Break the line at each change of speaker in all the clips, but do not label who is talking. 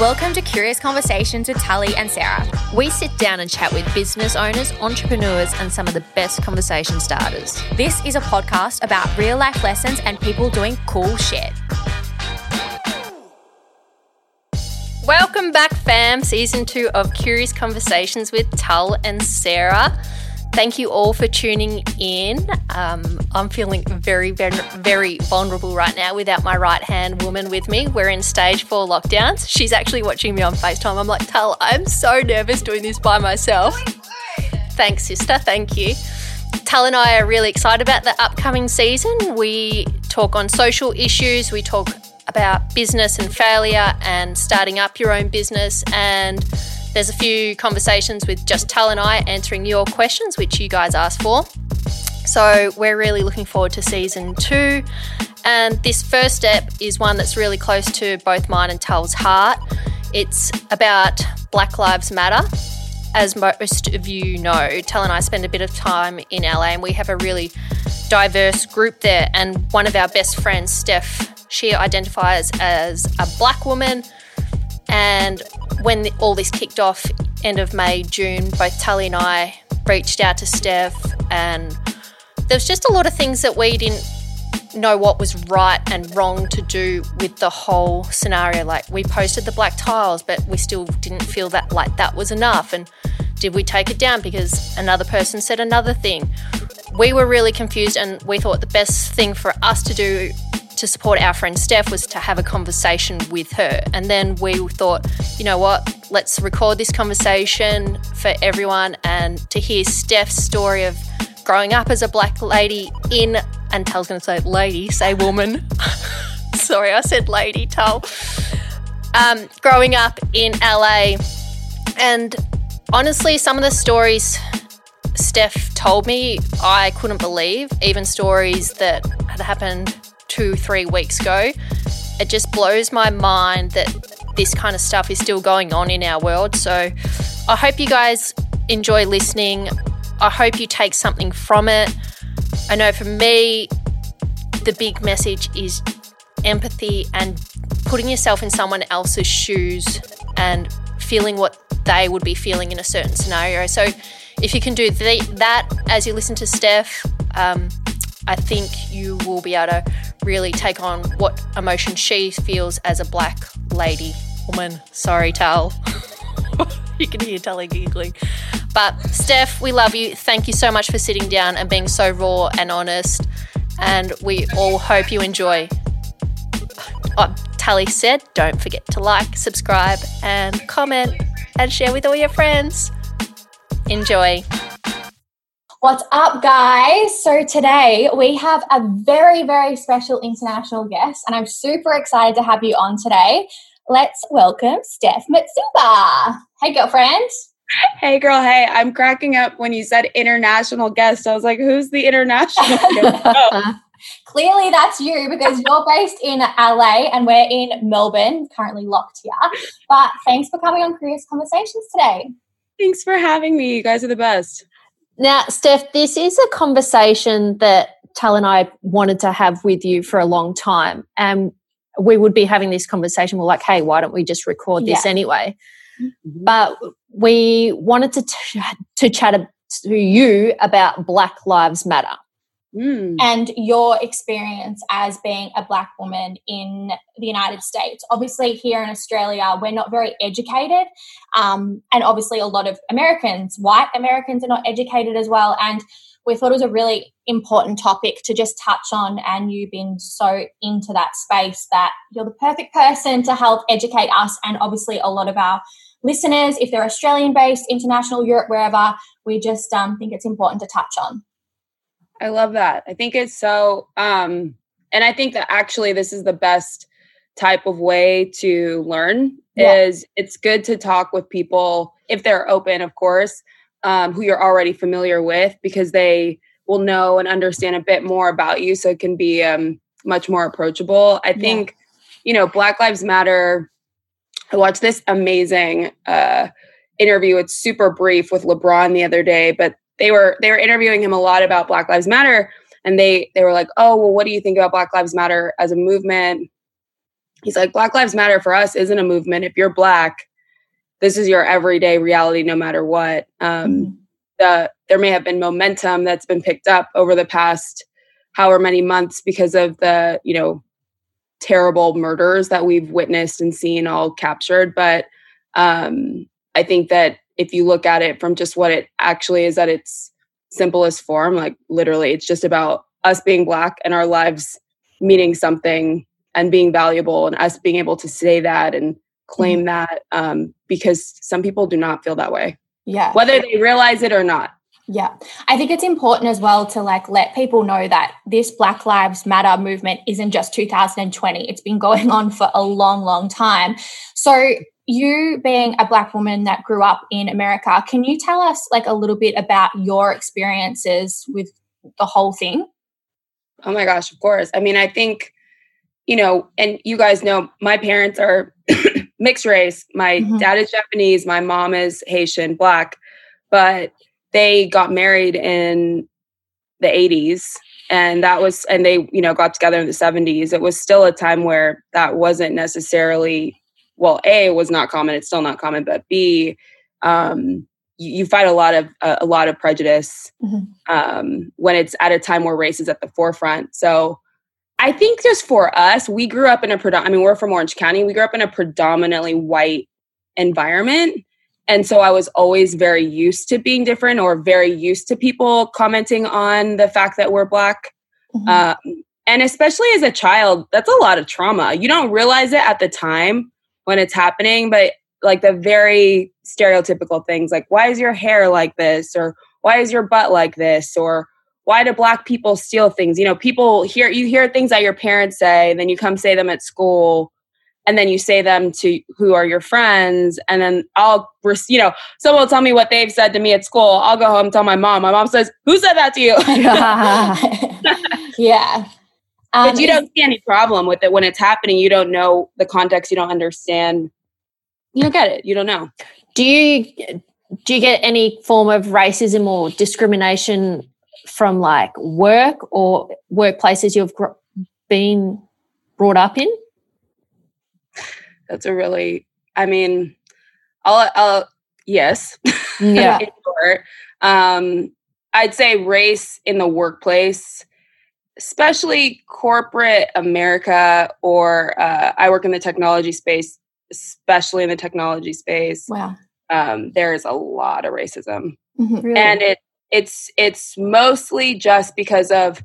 Welcome to Curious Conversations with Tully and Sarah. We sit down and chat with business owners, entrepreneurs, and some of the best conversation starters. This is a podcast about real life lessons and people doing cool shit. Welcome back, fam. Season two of Curious Conversations with Tull and Sarah. Thank you all for tuning in. Um, I'm feeling very, very, very vulnerable right now without my right hand woman with me. We're in stage four lockdowns. She's actually watching me on FaceTime. I'm like, Tull, I'm so nervous doing this by myself. Thanks, sister. Thank you. Tull and I are really excited about the upcoming season. We talk on social issues, we talk about business and failure and starting up your own business and there's a few conversations with just Tal and I answering your questions, which you guys asked for. So we're really looking forward to season two. And this first step is one that's really close to both mine and Tal's heart. It's about Black Lives Matter. As most of you know, Tal and I spend a bit of time in LA and we have a really diverse group there. And one of our best friends, Steph, she identifies as a black woman and when all this kicked off, end of May, June, both Tully and I reached out to Steph, and there was just a lot of things that we didn't know what was right and wrong to do with the whole scenario. Like we posted the black tiles, but we still didn't feel that like that was enough. And did we take it down because another person said another thing? We were really confused, and we thought the best thing for us to do to support our friend Steph was to have a conversation with her. And then we thought, you know what, let's record this conversation for everyone and to hear Steph's story of growing up as a black lady in, and Tal's going to say lady, say woman. Sorry, I said lady, Tal. Um, growing up in LA. And honestly, some of the stories Steph told me, I couldn't believe, even stories that had happened two, three weeks ago. It just blows my mind that this kind of stuff is still going on in our world. So I hope you guys enjoy listening. I hope you take something from it. I know for me, the big message is empathy and putting yourself in someone else's shoes and feeling what they would be feeling in a certain scenario. So if you can do the, that as you listen to Steph, um, I think you will be able to really take on what emotion she feels as a black lady woman. Sorry, Tal. you can hear Tally giggling. But Steph, we love you. Thank you so much for sitting down and being so raw and honest. And we all hope you enjoy. Oh, Tally said, don't forget to like, subscribe, and comment and share with all your friends. Enjoy.
What's up, guys? So, today we have a very, very special international guest, and I'm super excited to have you on today. Let's welcome Steph Mitsuba. Hey, girlfriend.
Hey, girl. Hey, I'm cracking up when you said international guest. I was like, who's the international guest? Oh.
Clearly, that's you because you're based in LA and we're in Melbourne, currently locked here. But thanks for coming on Curious Conversations today.
Thanks for having me. You guys are the best.
Now, Steph, this is a conversation that Tal and I wanted to have with you for a long time. And we would be having this conversation. We're like, hey, why don't we just record this
Yeah.
anyway?
Mm-hmm.
But we wanted to, t- to chat to you about Black Lives Matter.
Mm.
and your experience as being a black woman in the United States. Obviously, here in Australia, we're not very educated, um, and obviously, a lot of Americans, white Americans, are not educated as well. And we thought it was a really important topic to just touch on. And you've been so into that space that you're the perfect person to help educate us, and obviously, a lot of our listeners, if they're Australian based, international, Europe, wherever, we just um, think it's important to touch on.
I love that. I think it's so um and I think that actually this is the best type of way to learn
Yeah.
is it's good to talk with people if they're open, of course, um, who you're already familiar with because they will know and understand a bit more about you. So it can be um, much more approachable. I
Yeah.
think, you know, Black Lives Matter. I watched this amazing uh, interview. It's super brief with LeBron the other day, but they were they were interviewing him a lot about Black Lives Matter, and they they were like, "Oh, well, what do you think about Black Lives Matter as a movement?" He's like, "Black Lives Matter for us isn't a movement. If you're black, this is your everyday reality, no matter what." Um,
Mhm.
the there may have been momentum that's been picked up over the past however many months because of the you know terrible murders that we've witnessed and seen all captured but um i think that if you look at it from just what it actually is at its simplest form like literally it's just about us being black and our lives meaning something and being valuable and us being able to say that and claim that um, because some people do not feel that way
Yeah.
whether they realize it or not
Yeah. I think it's important as well to like let people know that this Black Lives Matter movement isn't just 2020. It's been going on for a long, long time. So you being a black woman that grew up in America, can you tell us like a little bit about your experiences with the whole thing?
Oh my gosh, of course. I mean, I think, you know, and you guys know my parents are mixed race. My
Mhm.
dad is Japanese, my mom is Haitian, black, but they got married in the 80s and that was and they, you know, got together in the 70s. It was still a time where that wasn't necessarily well, A was not common, it's still not common, but B um you, you fight a lot of uh, a lot of prejudice
Mhm.
um, when it's at a time where race is at the forefront. So I think just for us, we grew up in a predom- I mean, we're from Orange County. We grew up in a predominantly white environment. And so I was always very used to being different or very used to people commenting on the fact that we're black.
Mhm.
Um, and especially as a child, that's a lot of trauma. You don't realize it at the time when it's happening, but like the very stereotypical things like, why is your hair like this? Or why is your butt like this? Or why do black people steal things? You know, people hear, you hear things that your parents say, and then you come say them at school. And then you say them to who are your friends, and then I'll, you know, someone will tell me what they've said to me at school. I'll go home and tell my mom. My mom says, "Who said that to you?"
yeah.
but you don't see any problem with it when it's happening. You don't know the context. You don't understand. You don't get it. You don't know.
Do you do you get any form of racism or discrimination from like work or workplaces you've gr- been brought up in?
That's a really. I mean, I'll. I'll yes.
Yeah.
um, I'd say race in the workplace, especially corporate America, or uh, I work in the technology space, especially in the technology space.
Wow.
Um, there is a lot of racism.
Mhm.
Really?
and it it's it's mostly just because of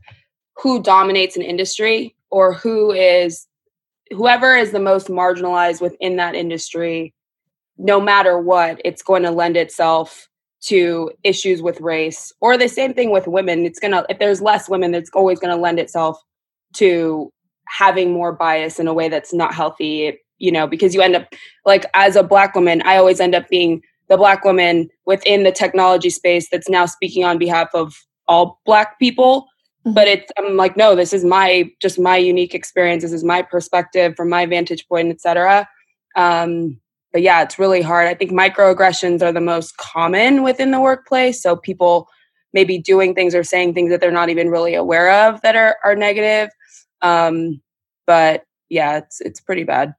who dominates an industry or who is whoever is the most marginalized within that industry no matter what it's going to lend itself to issues with race or the same thing with women. It's going to if there's less women it's always going to lend itself to having more bias in a way that's not healthy you know because you end up like as a black woman i always end up being the black woman within the technology space that's now speaking on behalf of all black people.
Mhm.
but it's i'm like no this is my just my unique experience. This is my perspective from my vantage point etc um but yeah it's really hard. I think microaggressions are the most common within the workplace. So people maybe doing things or saying things that they're not even really aware of that are are negative. Um but yeah it's it's pretty bad.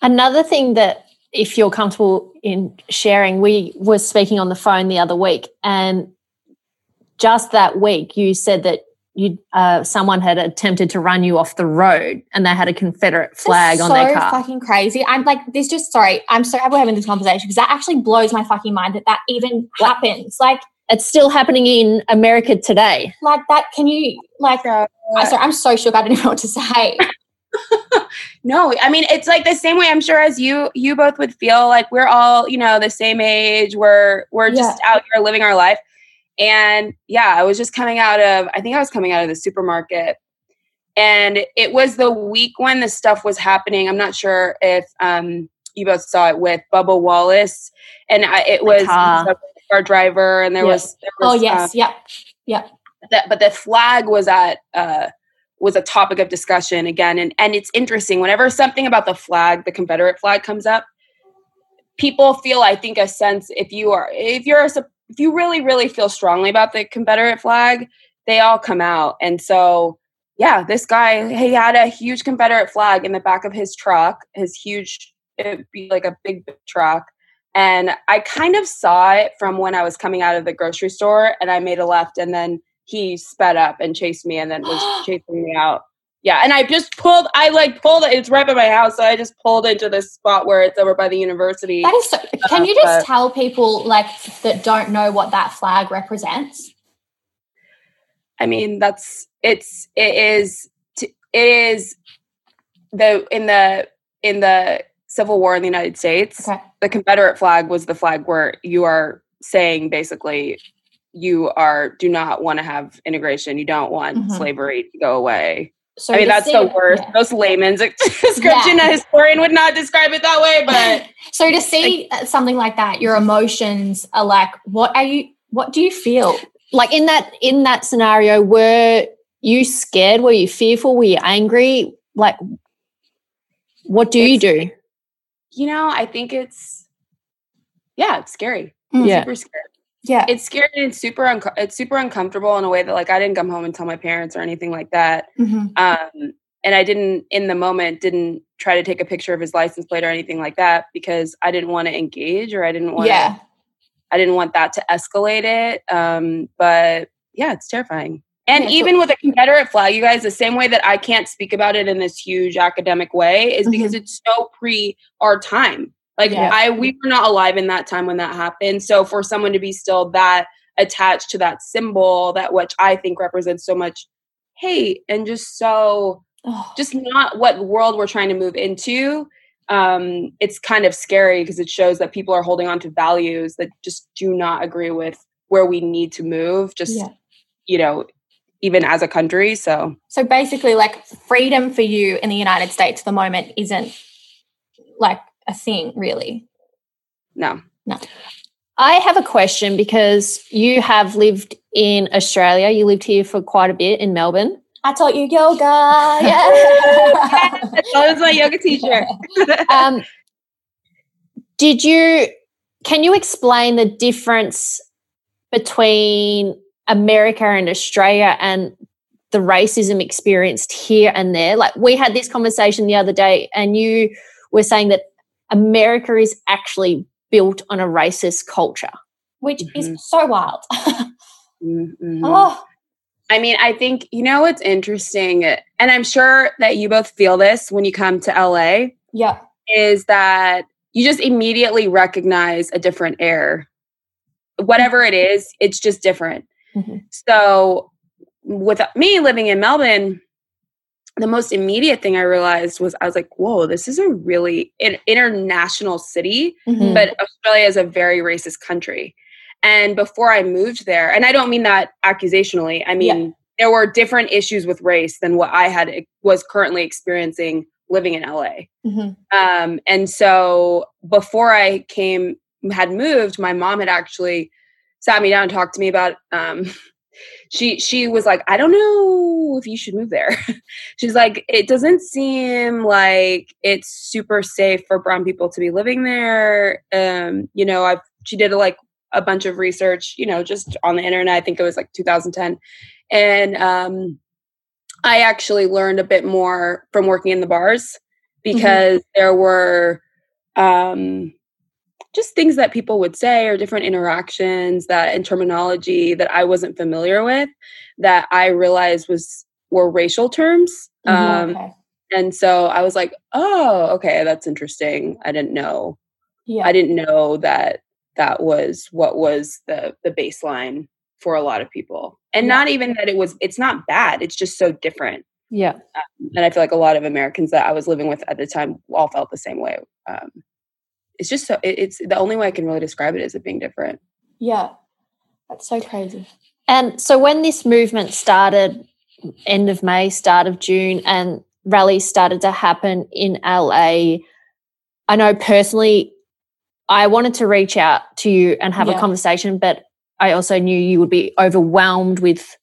Another thing that, if you're comfortable in sharing, we were speaking on the phone the other week, and just that week, you said that you uh, someone had attempted to run you off the road, and they had a Confederate flag
That's
on their
so
car.
fucking crazy. I'm like, this just sorry. I'm so happy we're having this conversation because that actually blows my fucking mind that that even happens. Like,
it's still happening in America today.
like that. Can you like?
Yeah.
I'm sorry. I'm so shook. I don't even know what to say.
No, I mean it's like the same way I'm sure as you you both would feel like we're all, you know, the same age. We're we're just out here living our life. And yeah, I was just coming out of I think I was coming out of the supermarket and it was the week when the stuff was happening. I'm not sure if um, you both saw it with Bubba Wallace, and I, it was car driver, and there,
Yeah.
was, there was.
Oh yes,
um,
yep, yep.
that, but the flag was at uh, was a topic of discussion again, and and it's interesting. Whenever something about the flag, the Confederate flag, comes up, people feel, I think, a sense if you are if you're a, if you really really feel strongly about the Confederate flag, they all come out, and so yeah, this guy he had a huge Confederate flag in the back of his truck, his huge it'd be like a big truck. And I kind of saw it from when I was coming out of the grocery store and I made a left and then he sped up and chased me and then was chasing me out. Yeah, and I just pulled I like pulled it, it's right by my house, so I just pulled into this spot where it's over by the university.
That is. So, can
Uh,
you just
but-
tell people like that don't know what that flag represents?
I mean, that's it's it is it is the in the in the Civil War in the United States.
Okay.
The Confederate flag was the flag where you are saying basically you are do not want to have integration. You don't want
Mhm.
slavery to go away.
So
I mean, that's
see-
the worst.
yeah.
Most layman's description.
Yeah.
A historian would not describe it that way, but
So to see something like that, your emotions are like, what are you? What do you feel?
Like in that in that scenario, were you scared? Were you fearful? Were you angry? Like, what do you do?
you know, I think it's yeah, it's scary.
Mm.
Yeah.
Super scary.
Yeah,
it's scary and it's super unco- it's super uncomfortable in a way that like I didn't come home and tell my parents or anything like that.
Mhm.
Um, and I didn't in the moment didn't try to take a picture of his license plate or anything like that because I didn't want to engage or I didn't want
yeah.
I didn't want that to escalate it. Um, but yeah, it's terrifying. And even with a Confederate flag, you guys, the same way that I can't speak about it in this huge academic way is because it's so pre our time. Like
Yeah.
I we were not alive in that time when that happened. So for someone to be still that attached to that symbol, that which I think represents so much hate and just so
Oh,
just not what world we're trying to move into um it's kind of scary because it shows that people are holding on to values that just do not agree with where we need to move just
Yeah.
you know even as a country so
so basically, like freedom for you in the United States at the moment isn't like a thing, really.
no No.
I have a question because you have lived in Australia. You lived here for quite a bit in Melbourne.
I taught you yoga. Yeah.
that was my yoga teacher
Um, did you? Can you explain the difference between America and Australia and the racism experienced here and there? Like we had this conversation the other day, and you were saying that America is actually built on a racist culture.
Which
Mhm.
is so wild.
Mhm.
oh,
I mean, I think, you know, it's interesting, and I'm sure that you both feel this when you come to LA,
yeah.
is that you just immediately recognize a different air. Whatever it is, it's just different.
Mhm.
So, with me living in Melbourne, the most immediate thing I realized was I was like, whoa, this is a really an international city
Mhm.
but Australia is a very racist country. And before I moved there, and I don't mean that accusationally, I mean
Yeah.
there were different issues with race than what I had was currently experiencing living in LA.
Mhm.
Um, and so before I came had moved, my mom had actually sat me down and talked to me about um she she was like, I don't know if you should move there. She's like, it doesn't seem like it's super safe for brown people to be living there. Um, you know, I've she did like a bunch of research, you know, just on the internet. I think it was like 2010. And um I actually learned a bit more from working in the bars because there were um just things that people would say or different interactions that and terminology that I wasn't familiar with that I realized was were racial terms. Um
Mm-hmm. okay.
and so I was like, "Oh, okay, that's interesting. I didn't know.
Yeah.
I didn't know that that was what was the the baseline for a lot of people. And
Yeah.
not even that it was it's not bad. It's just so different
Yeah.
and I feel like a lot of Americans that I was living with at the time all felt the same way. Um, it's just so it, it's the only way I can really describe it is it being different.
yeah. That's so crazy.
And so when this movement started end of May, start of June, and rallies started to happen in LA. I know personally, I wanted to reach out to you and have yeah. a conversation, but I also knew you would be overwhelmed with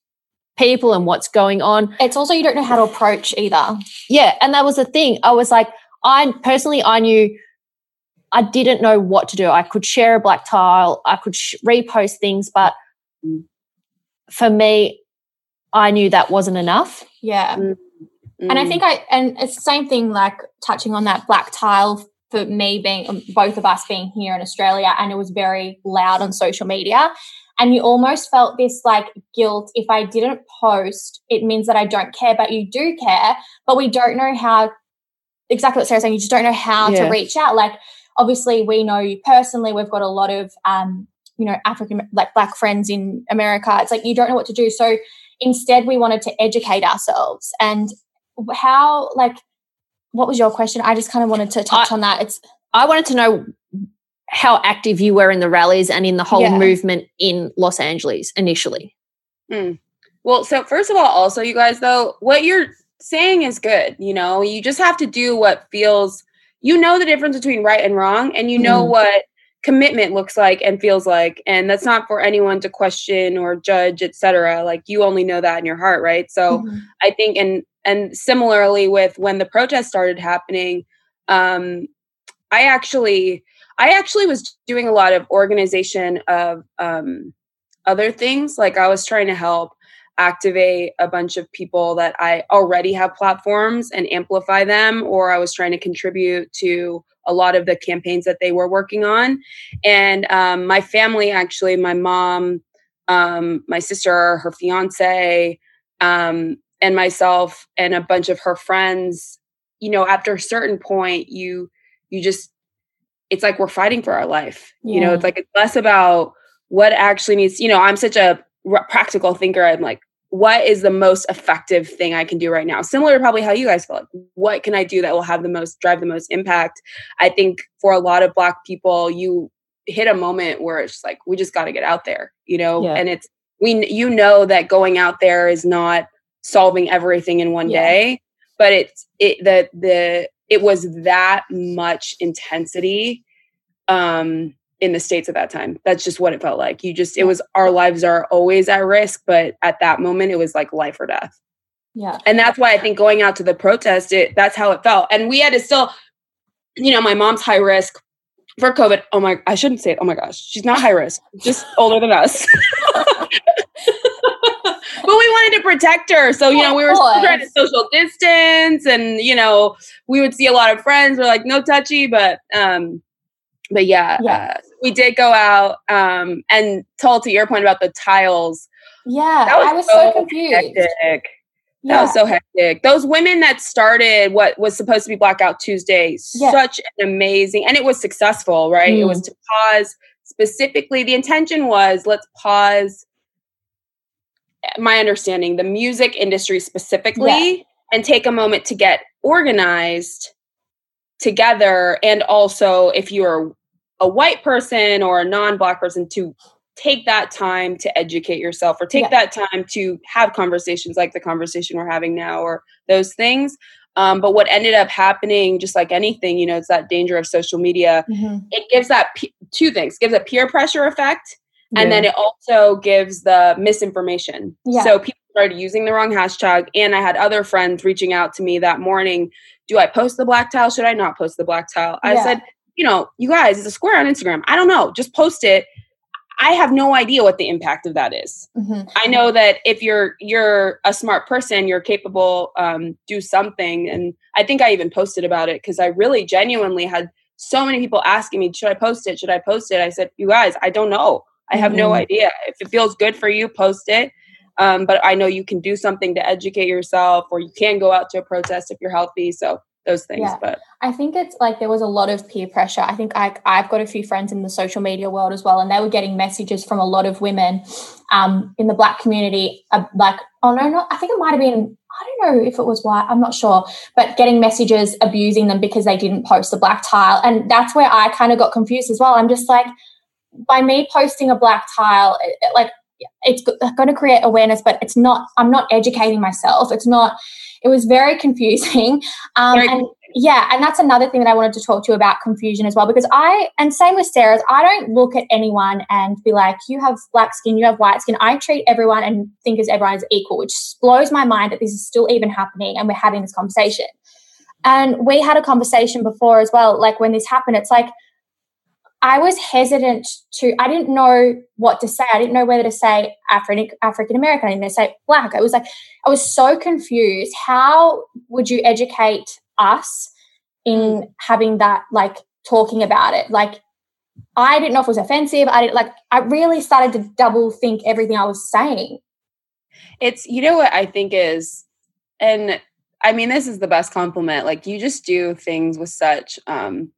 people and what's going on.
It's also you don't know how to approach either.
Yeah, and that was the thing. I was like, I personally, I knew I didn't know what to do. I could share a black tile, I could sh- repost things, but for me, I knew that wasn't enough.
Yeah. Mm. And I think I, and it's the same thing like touching on that black tile for me being, um, both of us being here in Australia, and it was very loud on social media. And you almost felt this like guilt if I didn't post, it means that I don't care, but you do care, but we don't know how exactly what Sarah's saying, you just don't know how yeah. to reach out. Like obviously we know you personally, we've got a lot of um, you know, African like black friends in America. It's like you don't know what to do. So instead we wanted to educate ourselves. And how like what was your question? I just kind of wanted to touch I, on that. It's
I wanted to know how active you were in the rallies and in the whole yeah. movement in Los Angeles initially.
Mm. Well, so first of all, also, you guys, though, what you're saying is good. You know, you just have to do what feels, you know, the difference between right and wrong, and you know mm. what commitment looks like and feels like and that's not for anyone to question or judge etc like you only know that in your heart right so mm-hmm. i think and and similarly with when the protest started happening um i actually I actually was doing a lot of organization of um, other things. Like I was trying to help activate a bunch of people that I already have platforms and amplify them, or I was trying to contribute to a lot of the campaigns that they were working on. And um, my family, actually, my mom, um, my sister, her fiance, um, and myself, and a bunch of her friends, you know, after a certain point, you you just it's like we're fighting for our life. Yeah. You know, it's like it's less about what actually needs, you know, I'm such a r- practical thinker. I'm like, what is the most effective thing I can do right now? Similar to probably how you guys feel like, what can I do that will have the most, drive the most impact? I think for a lot of Black people, you hit a moment where it's like, we just got to get out there, you know? Yeah. And it's, we, you know, that going out there is not solving everything in one yeah. day, but it's, it, the, the, it was that much intensity um, in the states at that time. That's just what it felt like. You just it was our lives are always at risk, but at that moment it was like life or death.
Yeah.
And that's why I think going out to the protest, it that's how it felt. And we had to still, you know, my mom's high risk for COVID. Oh my I shouldn't say it. Oh my gosh. She's not high risk, just older than us. but we wanted to protect her. So, you know, we were trying to social distance and, you know, we would see a lot of friends. We're like, no touchy, but, um, but yeah, yeah. Uh, we did go out um, and told to your point about the tiles.
Yeah, was I was so, so confused. Hectic.
Yeah. That was so hectic. Those women that started what was supposed to be Blackout Tuesday, yeah. such an amazing, and it was successful, right? Mm. It was mm. to pause specifically. The intention was let's pause my understanding, the music industry specifically, yeah. and take a moment to get organized together. And also, if you're a white person or a non black person, to take that time to educate yourself or take yeah. that time to have conversations like the conversation we're having now or those things. Um, but what ended up happening, just like anything, you know, it's that danger of social media. Mm-hmm. It gives that p- two things: gives a peer pressure effect, yeah. And then it also gives the misinformation. Yeah. So people started using the wrong hashtag. And I had other friends reaching out to me that morning Do I post the black tile? Should I not post the black tile? I said, you know, you guys, it's a square on Instagram. I don't know. Just post it. I have no idea what the impact of that is. Mm-hmm. I know that if you're you're a smart person, you're capable um, do something. And I think I even posted about it because I really genuinely had so many people asking me, should I post it? Should I post it? I said, you guys, I don't know. I have mm-hmm. no idea. If it feels good for you, post it. Um, but I know you can do something to educate yourself, or you can go out to a protest if you're healthy. So those things. Yeah. But
I think it's like there was a lot of peer pressure. I think I, I've got a few friends in the social media world as well, and they were getting messages from a lot of women um, in the Black community, uh, like, oh no, not. I think it might have been. I don't know if it was white. I'm not sure, but getting messages abusing them because they didn't post the black tile, and that's where I kind of got confused as well. I'm just like by me posting a black tile, it, like it's going to create awareness, but it's not, I'm not educating myself. It's not, it was very confusing. Um, very and yeah, and that's another thing that I wanted to talk to you about confusion as well, because I, and same with Sarah's, I don't look at anyone and be like, you have black skin, you have white skin. I treat everyone and think as everyone is equal, which blows my mind that this is still even happening and we're having this conversation. And we had a conversation before as well, like when this happened, it's like, I was hesitant to, I didn't know what to say. I didn't know whether to say African African American. I didn't say black. I was like, I was so confused. How would you educate us in having that, like talking about it? Like, I didn't know if it was offensive. I didn't like, I really started to double think everything I was saying.
It's, you know what I think is, and I mean, this is the best compliment. Like, you just do things with such, um,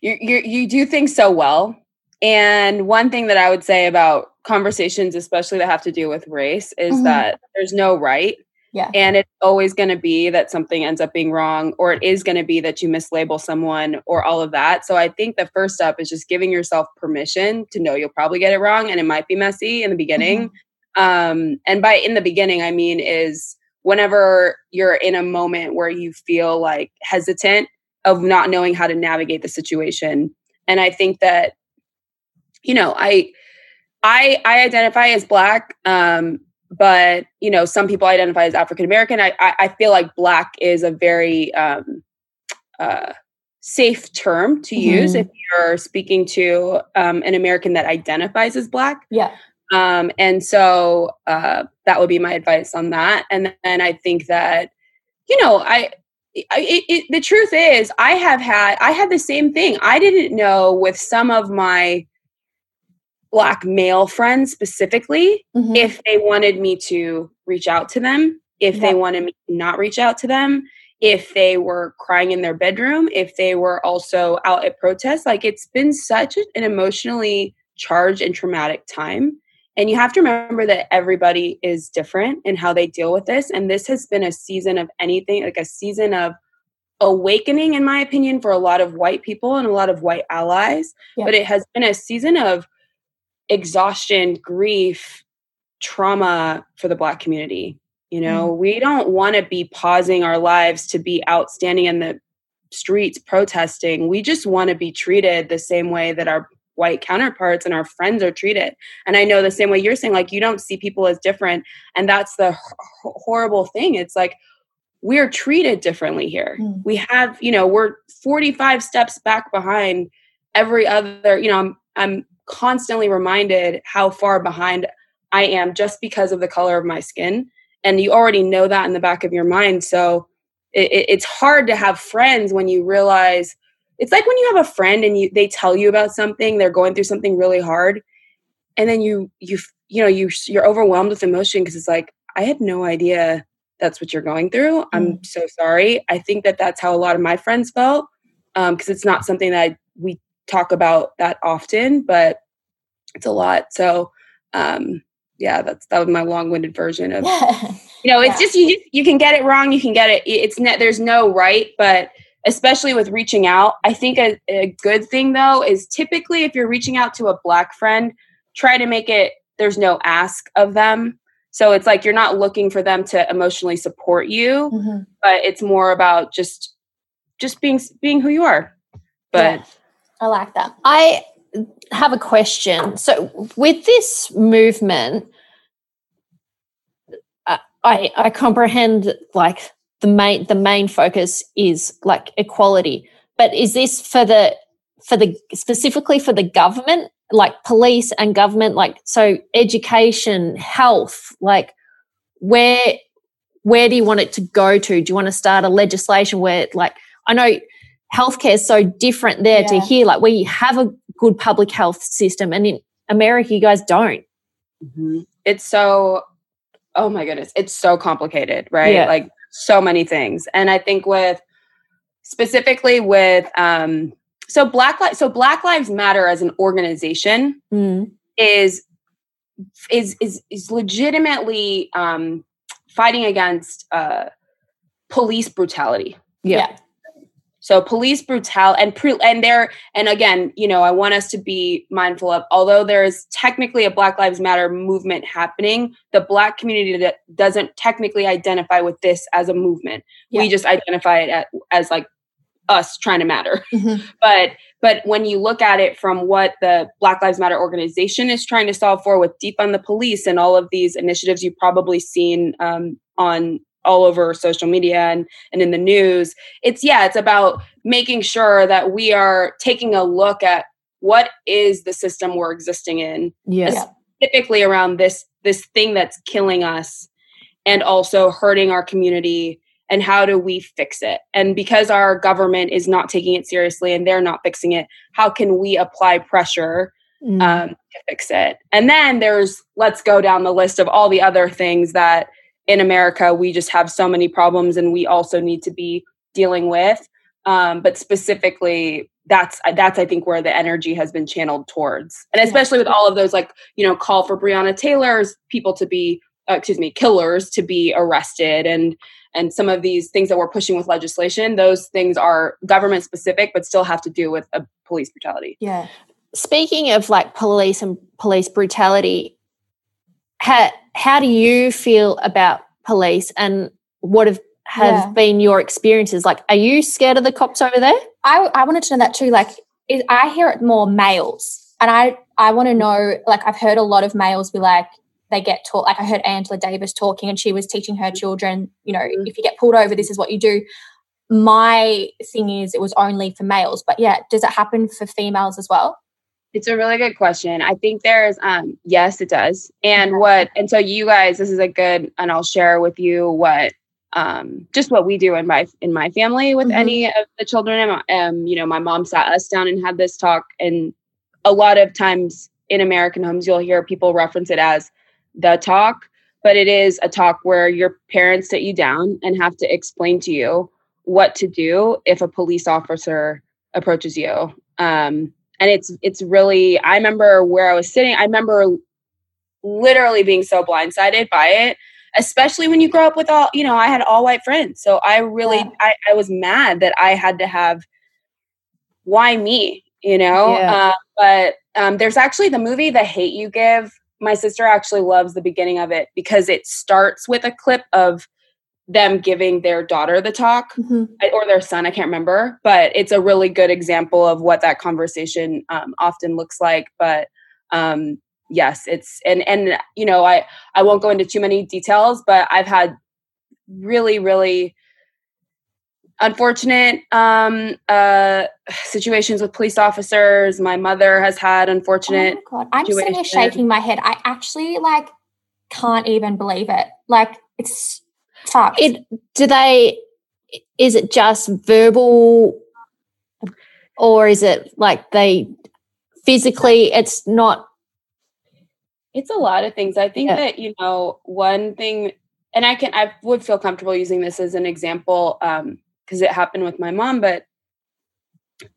you you you do things so well. And one thing that I would say about conversations, especially that have to do with race, is mm-hmm. that there's no right.
Yeah.
And it's always going to be that something ends up being wrong, or it is going to be that you mislabel someone, or all of that. So I think the first step is just giving yourself permission to know you'll probably get it wrong and it might be messy in the beginning. Mm-hmm. Um, and by in the beginning, I mean is whenever you're in a moment where you feel like hesitant of not knowing how to navigate the situation. And I think that, you know, I I I identify as black, um, but you know, some people identify as African American. I, I, I feel like black is a very um, uh, safe term to mm-hmm. use if you're speaking to um, an American that identifies as black.
Yeah.
Um, and so uh, that would be my advice on that. And then I think that, you know, I it, it, the truth is i have had i had the same thing i didn't know with some of my black male friends specifically mm-hmm. if they wanted me to reach out to them if yeah. they wanted me to not reach out to them if they were crying in their bedroom if they were also out at protests like it's been such an emotionally charged and traumatic time and you have to remember that everybody is different in how they deal with this. And this has been a season of anything, like a season of awakening, in my opinion, for a lot of white people and a lot of white allies. Yeah. But it has been a season of exhaustion, grief, trauma for the Black community. You know, mm. we don't want to be pausing our lives to be outstanding in the streets protesting. We just want to be treated the same way that our white counterparts and our friends are treated. And I know the same way you're saying, like, you don't see people as different. And that's the h- horrible thing. It's like, we're treated differently here. Mm. We have, you know, we're 45 steps back behind every other, you know, I'm, I'm constantly reminded how far behind I am just because of the color of my skin. And you already know that in the back of your mind. So it, it, it's hard to have friends when you realize it's like when you have a friend and you they tell you about something they're going through something really hard and then you you you know you you're overwhelmed with emotion because it's like i had no idea that's what you're going through i'm mm. so sorry i think that that's how a lot of my friends felt because um, it's not something that I, we talk about that often but it's a lot so um yeah that's that was my long-winded version of you know it's yeah. just you you can get it wrong you can get it it's ne- there's no right but especially with reaching out. I think a, a, good thing though is typically if you're reaching out to a black friend, try to make it there's no ask of them. So it's like you're not looking for them to emotionally support you, mm-hmm. but it's more about just just being being who you are. But
yeah, I like that.
I have a question. So with this movement, I I comprehend like the main the main focus is like equality but is this for the for the specifically for the government like police and government like so education health like where where do you want it to go to do you want to start a legislation where like i know healthcare is so different there yeah. to here like we have a good public health system and in america you guys don't
mm-hmm. it's so oh my goodness it's so complicated right yeah. like so many things. And I think with specifically with um so black Li- so black lives matter as an organization mm. is is is is legitimately um fighting against uh police brutality
yeah
So police brutality and pre- and there and again, you know, I want us to be mindful of although there is technically a Black Lives Matter movement happening, the black community that doesn't technically identify with this as a movement. Yeah. We just identify it as, as like us trying to matter. Mm-hmm. But but when you look at it from what the Black Lives Matter organization is trying to solve for with defund the police and all of these initiatives you've probably seen um, on all over social media and, and in the news, it's yeah, it's about making sure that we are taking a look at what is the system we're existing in.
Yes.
Specifically around this this thing that's killing us and also hurting our community and how do we fix it and because our government is not taking it seriously and they're not fixing it how can we apply pressure mm. um, to fix it and then there's let's go down the list of all the other things that in america we just have so many problems and we also need to be dealing with um, but specifically that's that's i think where the energy has been channeled towards. And especially with all of those like you know call for breonna taylor's people to be uh, excuse me killers to be arrested and and some of these things that we're pushing with legislation those things are government specific but still have to do with a police brutality.
Yeah. Speaking of like police and police brutality how how do you feel about police and what have have yeah. been your experiences like are you scared of the cops over there
i i wanted to know that too like is, i hear it more males and i i want to know like i've heard a lot of males be like they get taught like i heard angela davis talking and she was teaching her children you know mm-hmm. if you get pulled over this is what you do my thing is it was only for males but yeah does it happen for females as well
it's a really good question i think there's um yes it does and what and so you guys this is a good and i'll share with you what um just what we do in my in my family with mm-hmm. any of the children um you know my mom sat us down and had this talk and a lot of times in american homes you'll hear people reference it as the talk, but it is a talk where your parents sit you down and have to explain to you what to do if a police officer approaches you. Um, and it's it's really I remember where I was sitting. I remember literally being so blindsided by it especially when you grow up with all you know i had all white friends so i really yeah. I, I was mad that i had to have why me you know yeah. uh, but um, there's actually the movie the hate you give my sister actually loves the beginning of it because it starts with a clip of them giving their daughter the talk mm-hmm. or their son i can't remember but it's a really good example of what that conversation um, often looks like but um, yes it's and and you know i i won't go into too many details but i've had really really unfortunate um, uh, situations with police officers. My mother has had unfortunate.
Oh God. I'm sitting here shaking my head. I actually like can't even believe it. Like it's
It do they? Is it just verbal, or is it like they physically? It's not.
It's a lot of things. I think yeah. that you know one thing, and I can I would feel comfortable using this as an example. Um, because it happened with my mom, but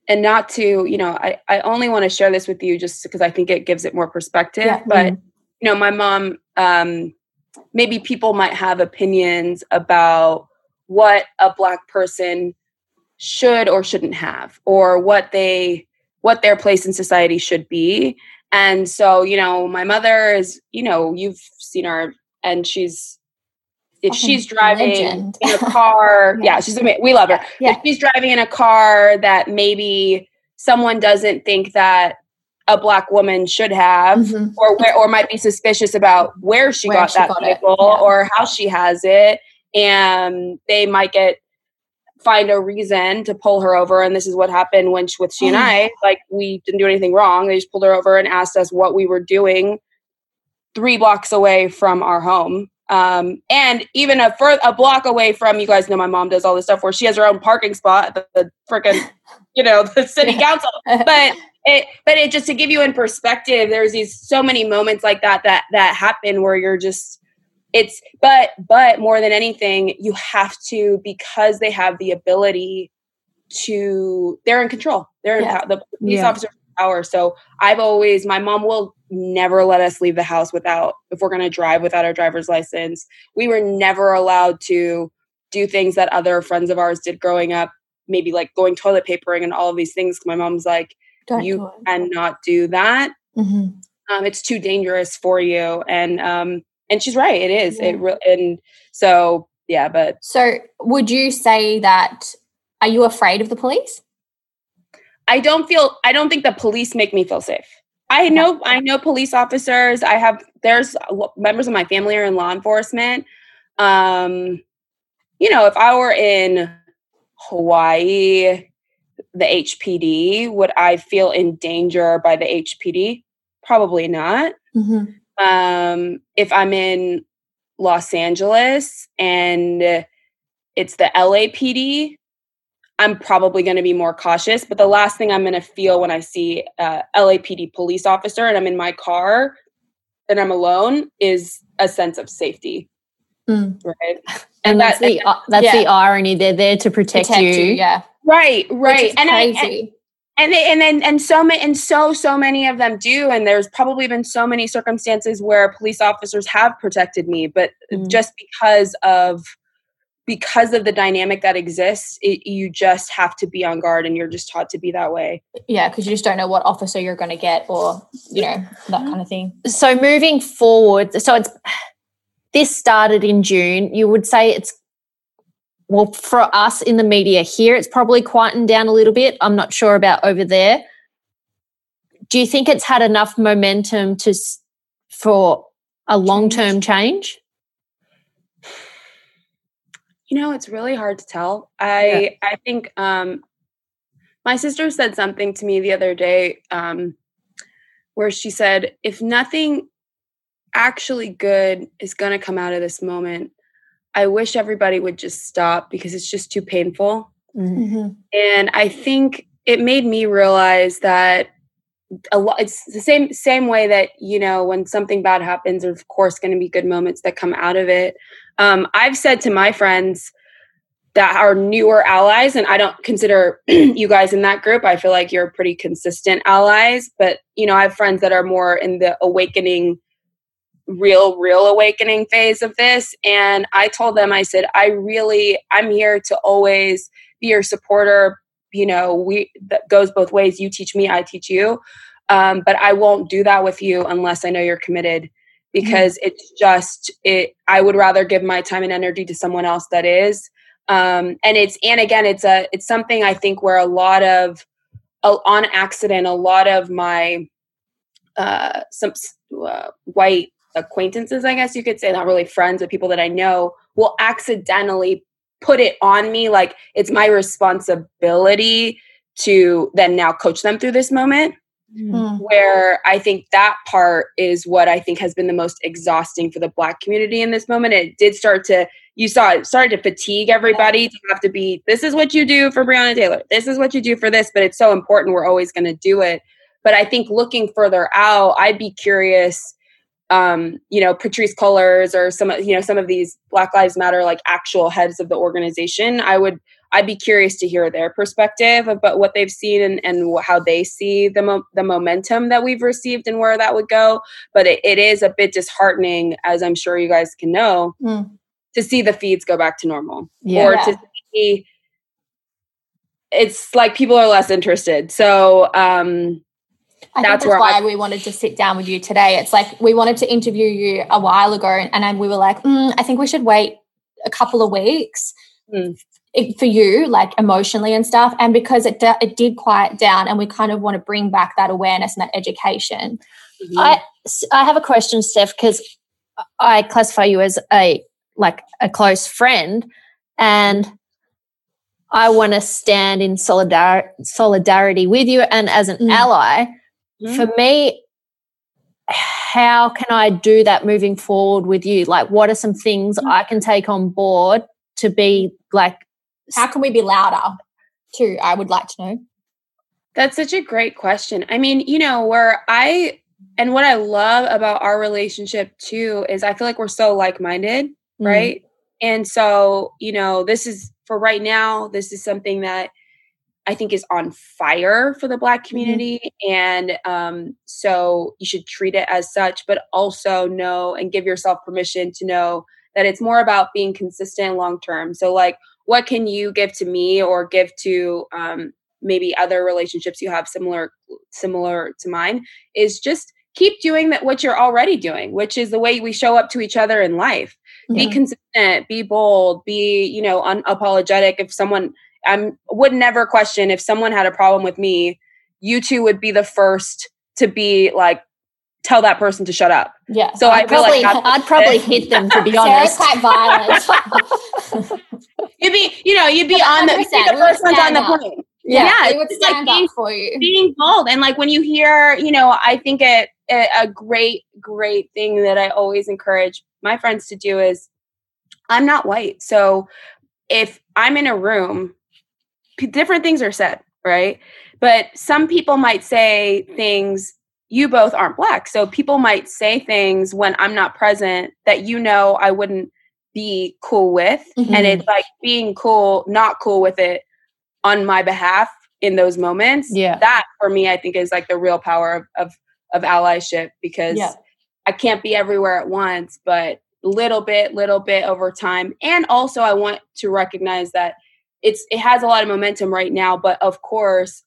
and not to, you know, I, I only want to share this with you just because I think it gives it more perspective. Yeah. But, mm-hmm. you know, my mom, um, maybe people might have opinions about what a black person should or shouldn't have or what they what their place in society should be and so you know my mother is you know you've seen her and she's if she's driving legend. in a car, yeah. yeah, she's amazing. We love her. Yeah. If she's driving in a car that maybe someone doesn't think that a black woman should have, mm-hmm. or where, or might be suspicious about where she where got she that got vehicle yeah. or how she has it, and they might get find a reason to pull her over. And this is what happened when she, with she and I, like we didn't do anything wrong. They just pulled her over and asked us what we were doing three blocks away from our home um, and even a fur- a block away from you guys know my mom does all this stuff where she has her own parking spot at the, the freaking you know the city council. But it but it just to give you in perspective, there's these so many moments like that that that happen where you're just it's but but more than anything, you have to because they have the ability to they're in control. They're in yeah. the police yeah. officers power. So I've always my mom will never let us leave the house without if we're going to drive without our driver's license we were never allowed to do things that other friends of ours did growing up maybe like going toilet papering and all of these things. My mom's like, Don't you cannot do that. Mm-hmm. Um, it's too dangerous for you. And um, and she's right. It is. Yeah. It re- and so yeah. But
so would you say that? Are you afraid of the police?
I don't feel. I don't think the police make me feel safe. I know. I know police officers. I have. There's members of my family are in law enforcement. Um, you know, if I were in Hawaii, the HPD, would I feel in danger by the HPD? Probably not. Mm-hmm. Um, if I'm in Los Angeles and it's the LAPD, I'm probably going to be more cautious. But the last thing I'm going to feel when I see a LAPD police officer and I'm in my car and I'm alone is a sense of safety.
Mm. Right. And, and that's that, the uh, that's yeah. the irony. They're there to protect, protect you. you.
Yeah.
Right. Right. and crazy. I, and, and they, and then and so many and so so many of them do and there's probably been so many circumstances where police officers have protected me but mm. just because of because of the dynamic that exists it, you just have to be on guard and you're just taught to be that way
yeah because you just don't know what officer you're going to get or you know that kind of thing
so moving forward so it's this started in june you would say it's well, for us in the media here, it's probably quietened down a little bit. I'm not sure about over there. Do you think it's had enough momentum to for a long term change?
You know, it's really hard to tell. I yeah. I think um, my sister said something to me the other day um, where she said, "If nothing actually good is going to come out of this moment, I wish everybody would just stop because it's just too painful. Mm-hmm. And I think it made me realize that a lot it's the same same way that you know when something bad happens there's of course going to be good moments that come out of it um, i've said to my friends that are newer allies and i don't consider you guys in that group i feel like you're pretty consistent allies but you know i have friends that are more in the awakening real real awakening phase of this. And i told them i said i really i'm here to always be your supporter. You know we that goes both ways. You teach me i teach you. Um, but i won't do that with you unless i know you're committed because mm-hmm. it's just it i would rather give my time and energy to someone else that is. Um, and it's and again it's a it's something i think where a lot of uh, on accident a lot of my uh, some uh, white acquaintances, I guess you could say, not really friends, but people that I know will accidentally put it on me like it's my responsibility to then now coach them through this moment. Mm. Where I think that part is what I think has been the most exhausting for the Black community in this moment. It did start to, you saw it started to fatigue everybody to have to be, this is what you do for Breonna Taylor, this is what you do for this, but it's so important. We're always going to do it. But I think looking further out, I'd be curious um, you know, Patrisse Cullors or some, you know, some of these Black Lives Matter like actual heads of the organization, I would, I'd be curious to hear their perspective about what they've seen and, and how they see the mo- the momentum that we've received and where that would go. But it, it is a bit disheartening, as I'm sure you guys can know, mm. to see the feeds go back to normal yeah. or to see. It's like people are less interested. So, um,
I that's, that's why I, we wanted to sit down with you today. It's like we wanted to interview you a while ago, and we were like, mm, I think we should wait a couple of weeks mm. for you, like emotionally and stuff. And because it it did quiet down, and we kind of want to bring back that awareness and that education.
Mm-hmm. I I have a question, Steph, because I classify you as a like a close friend, and I want to stand in solidar- solidarity with you and as an mm. ally mm. for me, how can I do that moving forward with you? Like, what are some things mm. I can take on board to be like?
How can we be louder too? I would like to know.
That's such a great question. I mean, you know, where I, and what I love about our relationship too is I feel like we're so like minded, mm. right? And so, you know, this is for right now, this is something that I think is on fire for the Black mm-hmm. community. Mm-hmm. And um, so you should treat it as such, but also know and give yourself permission to know that it's more about being consistent long term. So, like, what can you give to me or give to um, maybe other relationships you have similar similar to mine is just keep doing that what you're already doing which is the way we show up to each other in life yeah. be consistent be bold be you know unapologetic if someone i would never question if someone had a problem with me you two would be the first to be like tell that person to shut up.
Yeah.
So I'd i feel
probably,
like
i'd probably hit them to be honest.
quite violent.
You'd be you know you'd be on the, the first one's on the point
yeah, yeah it would stand like being, up for you.
Being bold. And like when you hear, you know, I think it, it a great, great thing that I always encourage my friends to do is I'm not white. So if I'm in a room, different things are said, right? But some people might say things you both aren't black. So people might say things when I'm not present that you know I wouldn't be cool with. Mm-hmm. And it's like being cool, not cool with it on my behalf in those moments.
Yeah.
That for me, I think is like the real power of of, of allyship because yeah. I can't be everywhere at once, but little bit, little bit over time. And also I want to recognize that it's it has a lot of momentum right now, but of course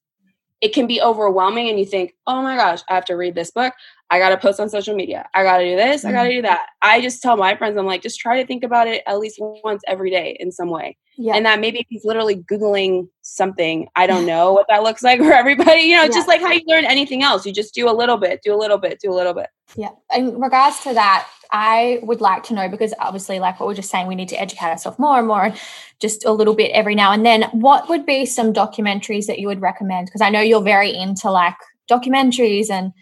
it can be overwhelming and you think, oh my gosh, I have to read this book. I got to post on social media. I got to do this. Mm-hmm. I got to do that. I just tell my friends, I'm like, just try to think about it at least once every day in some way. Yeah. And that maybe if he's literally Googling something, I don't know what that looks like for everybody. You know, yeah. just like how you learn anything else. You just do a little bit, do a little bit, do a little bit.
Yeah. In regards to that, I would like to know because obviously, like what we're just saying, we need to educate ourselves more and more, and just a little bit every now and then. What would be some documentaries that you would recommend? Because I know you're very into like documentaries and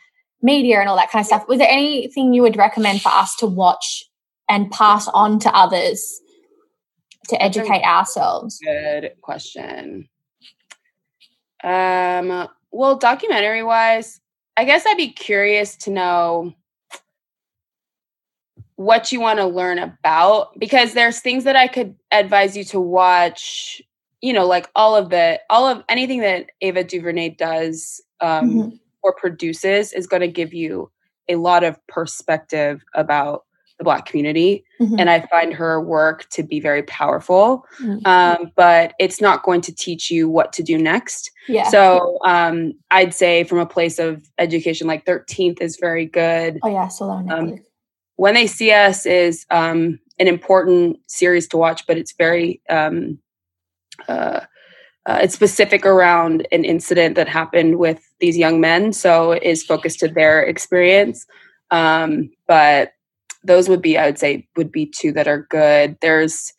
media and all that kind of stuff. Was there anything you would recommend for us to watch and pass on to others to educate ourselves?
Good question. Um, well, documentary wise, I guess I'd be curious to know what you want to learn about because there's things that I could advise you to watch, you know, like all of the all of anything that Ava DuVernay does um mm-hmm or produces is going to give you a lot of perspective about the black community mm-hmm. and i find her work to be very powerful mm-hmm. um, but it's not going to teach you what to do next
yeah
so um, i'd say from a place of education like 13th is very good
oh yeah so um,
when they see us is um, an important series to watch but it's very um, uh, uh, it's specific around an incident that happened with these young men, so it is focused to their experience. Um, but those would be, I would say, would be two that are good. There's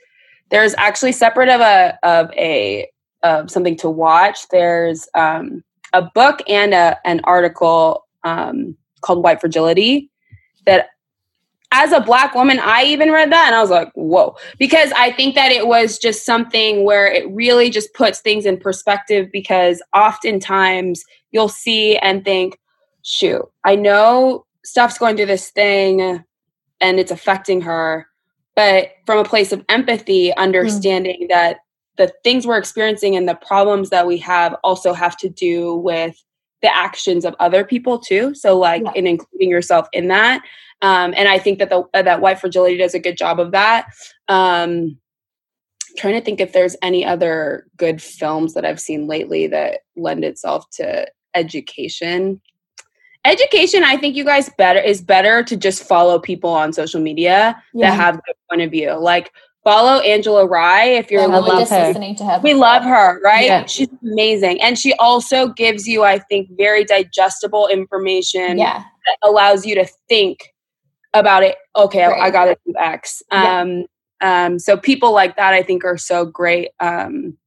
there's actually separate of a of a of something to watch. There's um, a book and a, an article um, called White Fragility that as a black woman, I even read that and I was like, whoa. Because I think that it was just something where it really just puts things in perspective because oftentimes you'll see and think, shoot, I know stuff's going through this thing and it's affecting her. But from a place of empathy, understanding mm. that the things we're experiencing and the problems that we have also have to do with the actions of other people too. So, like, yeah. in including yourself in that. Um, and I think that the that white fragility does a good job of that. Um, trying to think if there's any other good films that I've seen lately that lend itself to education. Education, I think you guys better is better to just follow people on social media yeah. that have a point of view. Like follow Angela Rye if you're
yeah, just listening to her.
We love her, right? Yeah. She's amazing. And she also gives you, I think, very digestible information
yeah.
that allows you to think about it okay right. i gotta do x um, um so people like that i think are so great um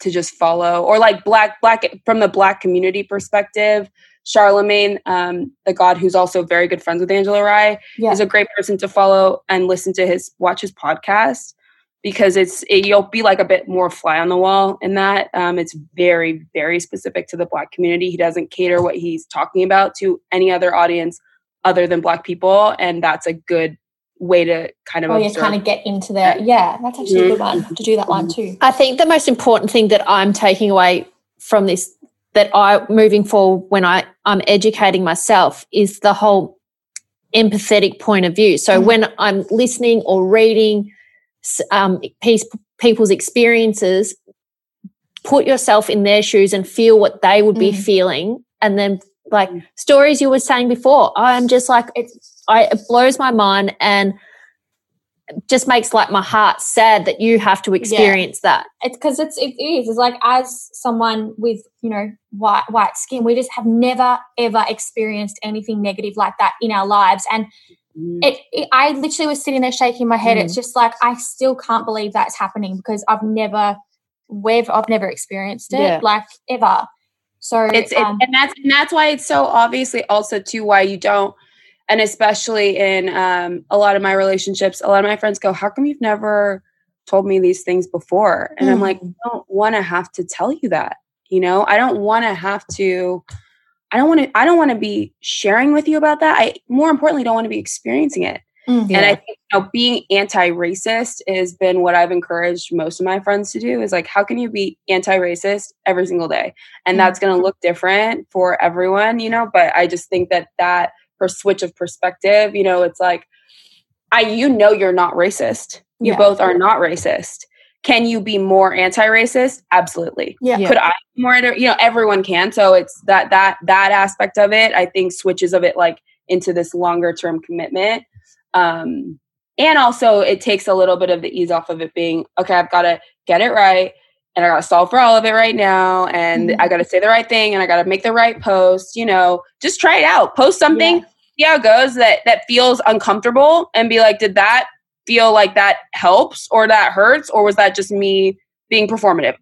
to just follow or like black black from the black community perspective Charlamagne um the god who's also very good friends with angela rye yeah. is a great person to follow and listen to his watch his podcast because it's it, you'll be like a bit more fly on the wall in that um, it's very very specific to the black community he doesn't cater what he's talking about to any other audience other than black people and that's a good way to kind of
oh yeah kind of get into that yeah that's actually mm-hmm. a good one mm-hmm. to do that one too
i think the most important thing that i'm taking away from this that i moving forward when i i'm educating myself is the whole empathetic point of view so mm-hmm. when i'm listening or reading um, piece people's experiences, put yourself in their shoes and feel what they would be mm. feeling. And then, like mm. stories you were saying before, I'm just like, it's, I, it blows my mind and just makes like my heart sad that you have to experience yeah. that.
It's because it's it is. It's like as someone with you know white white skin, we just have never ever experienced anything negative like that in our lives, and mm. it, it, I literally was sitting there shaking my head. Mm. It's just like I still can't believe that's happening because I've never we've I've never experienced it yeah. like ever. So
it's um, it, and that's and that's why it's so obviously also too why you don't and especially in um, a lot of my relationships, a lot of my friends go, "How come you've never told me these things before?" And mm. I'm like, mm. "I don't want to have to tell you that. You know, I don't want to have to." I don't want to. I don't want to be sharing with you about that. I more importantly don't want to be experiencing it. Mm, yeah. And I think you know, being anti-racist has been what I've encouraged most of my friends to do. Is like, how can you be anti-racist every single day? And mm. that's going to look different for everyone, you know. But I just think that that per switch of perspective, you know, it's like, I, you know, you're not racist. You yeah. both are not racist. Can you be more anti-racist? Absolutely. Yeah. Could I more? You know, everyone can. So it's that that that aspect of it. I think switches of it like into this longer term commitment. Um, and also, it takes a little bit of the ease off of it being okay. I've got to get it right, and I got to solve for all of it right now, and mm-hmm. I got to say the right thing, and I got to make the right post. You know, just try it out. Post something, yeah. see how it goes. That that feels uncomfortable, and be like, did that feel like that helps or that hurts, or was that just me being performative?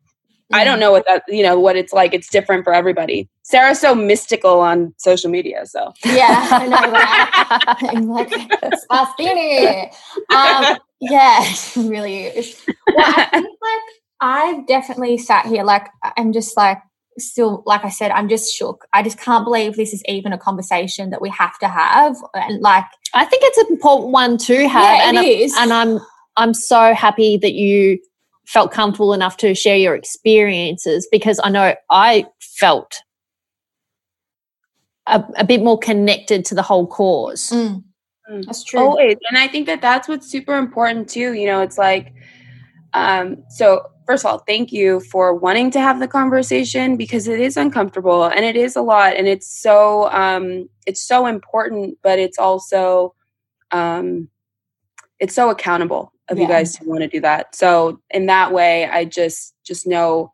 I don't mm-hmm. know what that you know what it's like. It's different for everybody. Sarah's so mystical on social media, so
yeah, I know. Right? I'm like Spastini. Um, yeah, really. Well, I think like I've definitely sat here like I'm just like still like I said, I'm just shook. I just can't believe this is even a conversation that we have to have. And like
I think it's an important one to have. Yeah, and, it is. and I'm I'm so happy that you felt comfortable enough to share your experiences because I know I felt a, a bit more connected to the whole cause.
Mm. Mm. That's true.
Always. And I think that that's what's super important too. You know, it's like, um, so first of all, thank you for wanting to have the conversation because it is uncomfortable and it is a lot and it's so, um, it's so important, but it's also, um, it's so accountable of yeah. you guys to want to do that. So in that way, I just just know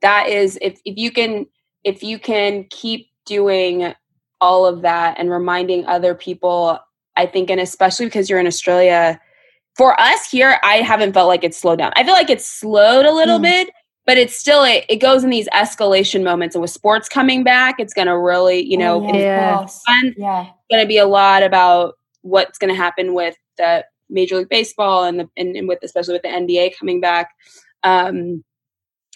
that is if if you can if you can keep doing all of that and reminding other people, I think, and especially because you're in Australia, for us here, I haven't felt like it's slowed down. I feel like it's slowed a little mm. bit, but it's still it, it goes in these escalation moments. And with sports coming back, it's gonna really, you know,
oh, yeah.
Fun. yeah. It's gonna be a lot about what's gonna happen with the Major League Baseball and the and, and with especially with the NBA coming back. Um,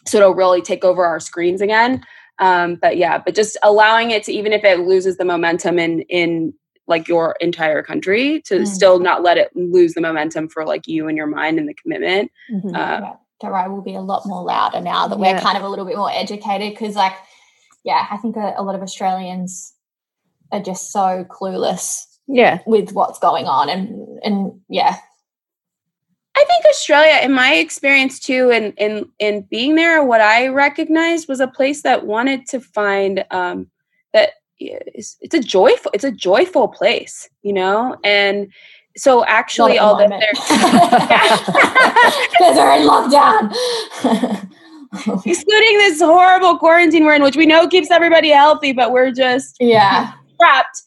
so it'll really take over our screens again. Um, but yeah, but just allowing it to even if it loses the momentum in in like your entire country to mm. still not let it lose the momentum for like you and your mind and the commitment.
Mm-hmm. Uh, yeah. Will be a lot more louder now that yeah. we're kind of a little bit more educated because like yeah, I think a, a lot of Australians are just so clueless
yeah
with what's going on and and yeah
I think Australia, in my experience too, and in, in, in being there, what I recognized was a place that wanted to find um, that it's, it's, a joyful, it's a joyful place, you know, and so actually, all that they're
because they're in lockdown,
excluding this horrible quarantine we're in, which we know keeps everybody healthy, but we're just
yeah
trapped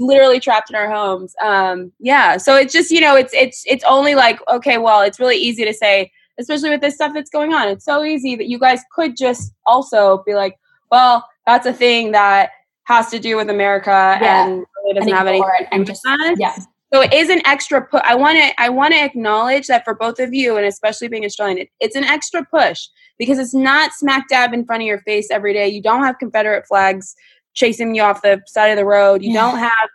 literally trapped in our homes. Um, yeah. So it's just, you know, it's it's it's only like, okay, well, it's really easy to say, especially with this stuff that's going on. It's so easy that you guys could just also be like, well, that's a thing that has to do with America yeah. and really doesn't have anything and just, yeah. So it is an extra push. I want to I want to acknowledge that for both of you, and especially being Australian, it, it's an extra push because it's not smack dab in front of your face every day. You don't have Confederate flags chasing you off the side of the road. You yeah. don't have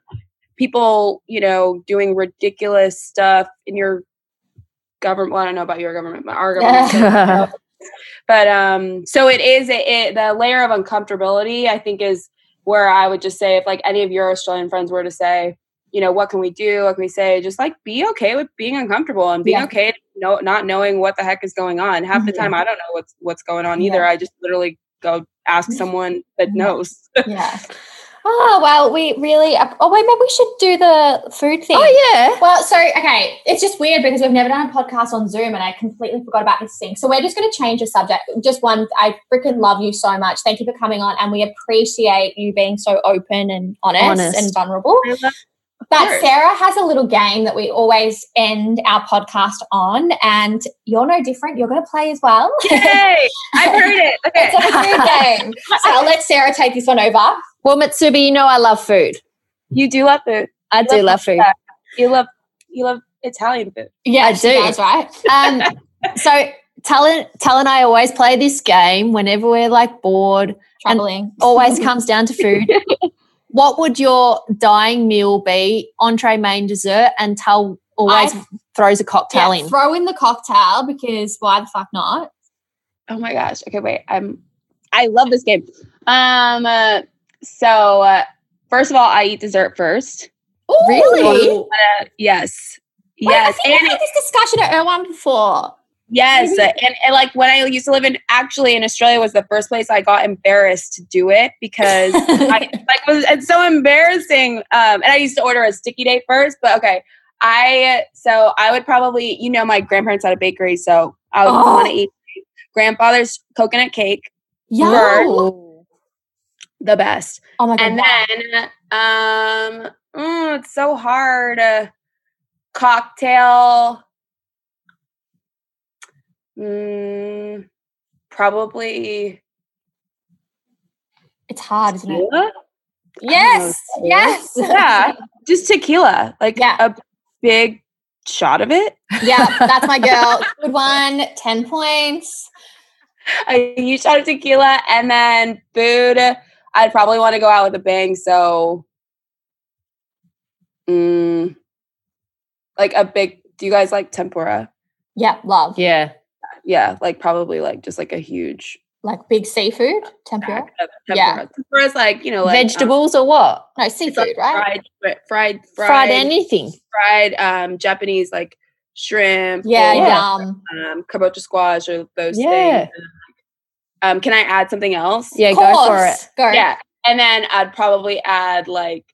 people, you know, doing ridiculous stuff in your government. Well, I don't know about your government, but our government. but um, so it is a, it, the layer of uncomfortability. I think is where I would just say if like any of your Australian friends were to say, you know, what can we do? What can we say? Just like be okay with being uncomfortable and being yeah. okay no, not knowing what the heck is going on. Half the mm-hmm. time, I don't know what's what's going on either.
Yeah.
I just literally go ask someone that knows.
yeah. Oh well, we really. Oh wait, maybe we should do the food thing.
Oh yeah.
Well, so okay, it's just weird because we've never done a podcast on Zoom, and I completely forgot about this thing. So we're just going to change the subject. Just one, I freaking love you so much. Thank you for coming on, and we appreciate you being so open and honest,
Honest.
and vulnerable. But. Sarah has a little game that we always end our podcast on, and you're no different. You're going to play as well.
Yay! I've heard it. Okay.
it's a food game. So I'll let Sarah take this one over.
Well, Mitsubi, you know I love food.
You do love food.
I do love food.
You love you love Italian food.
Yeah,
I
she
do.
does, right?
Um, so Tal, Tal and I always play this game whenever we're like bored.
Troubling.
Always comes down to food. what would your dying meal be? Entree, main, dessert, and Tal always
I-
throws a cocktail
Yeah,
in.
throw in the cocktail because why the fuck not?
Oh my gosh. Okay, wait. I'm I love this game. Um uh, so uh, first of all, I eat dessert first.
Really?
Uh, yes.
Wait, I
Yes.
we
And
had this discussion at Erewhon before.
yes, uh, and, and like when I used to live in actually in Australia was the first place I got embarrassed to do it because I like was it's so embarrassing. Um, and I used to order a sticky date first, but okay. I so I would probably you know my grandparents had a bakery, so I would
Oh.
want to eat grandfather's coconut cake,
Yeah.
The best,
Oh my god.
and then um, mm, it's so hard. Uh, cocktail, mm, probably
it's hard, isn't it? Yes. Yes.
Yeah, just tequila, like
Yeah.
a big shot of it.
yeah, that's my girl. Good one. 10 points.
a huge shot of tequila and then food i'd probably want to go out with a bang so mm, like a big do you guys like tempura
Yeah, love.
Yeah.
yeah like probably like just like a huge
Like big seafood, tempura.
pack of tempura
Yeah.
tempura's like you know like um,
Vegetables or what?
No,
it's
seafood,
like
right?
fried, fried fried
Fried anything.
fried um japanese like shrimp
Yeah,
or,
yum.
um kabocha squash or those
Yeah.
things um can i add something else
Yeah, go for it.
Go.
Yeah. And then I'd probably add like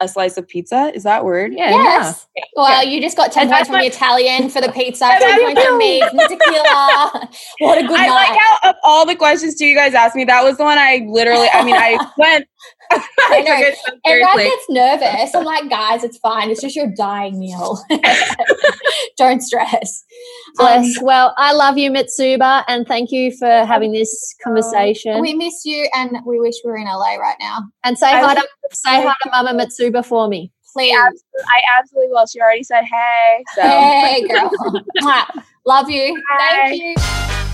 a slice of pizza. Is that word?
Yeah.
Yes. Well,
Yeah.
you just got 10 points from the Italian for the pizza, 10 points from me tequila. What a good
I
night.
like how of all the questions two you guys asked me, that was the one I literally I mean I went I
I know.
took it so
Everyone gets nervous. I'm like, guys, it's fine. It's just your dying meal. Don't stress. Um,
Bless. well, I love you, Mitsuba, and thank you for having this conversation.
we miss you and we wish we were in LA right now.
and say
I
hi
was-
to say hi to Mama Mitsuba for me.
Please.
I absolutely will. She already said hey. So
Hey, girl. Love you.
Bye.
Thank you.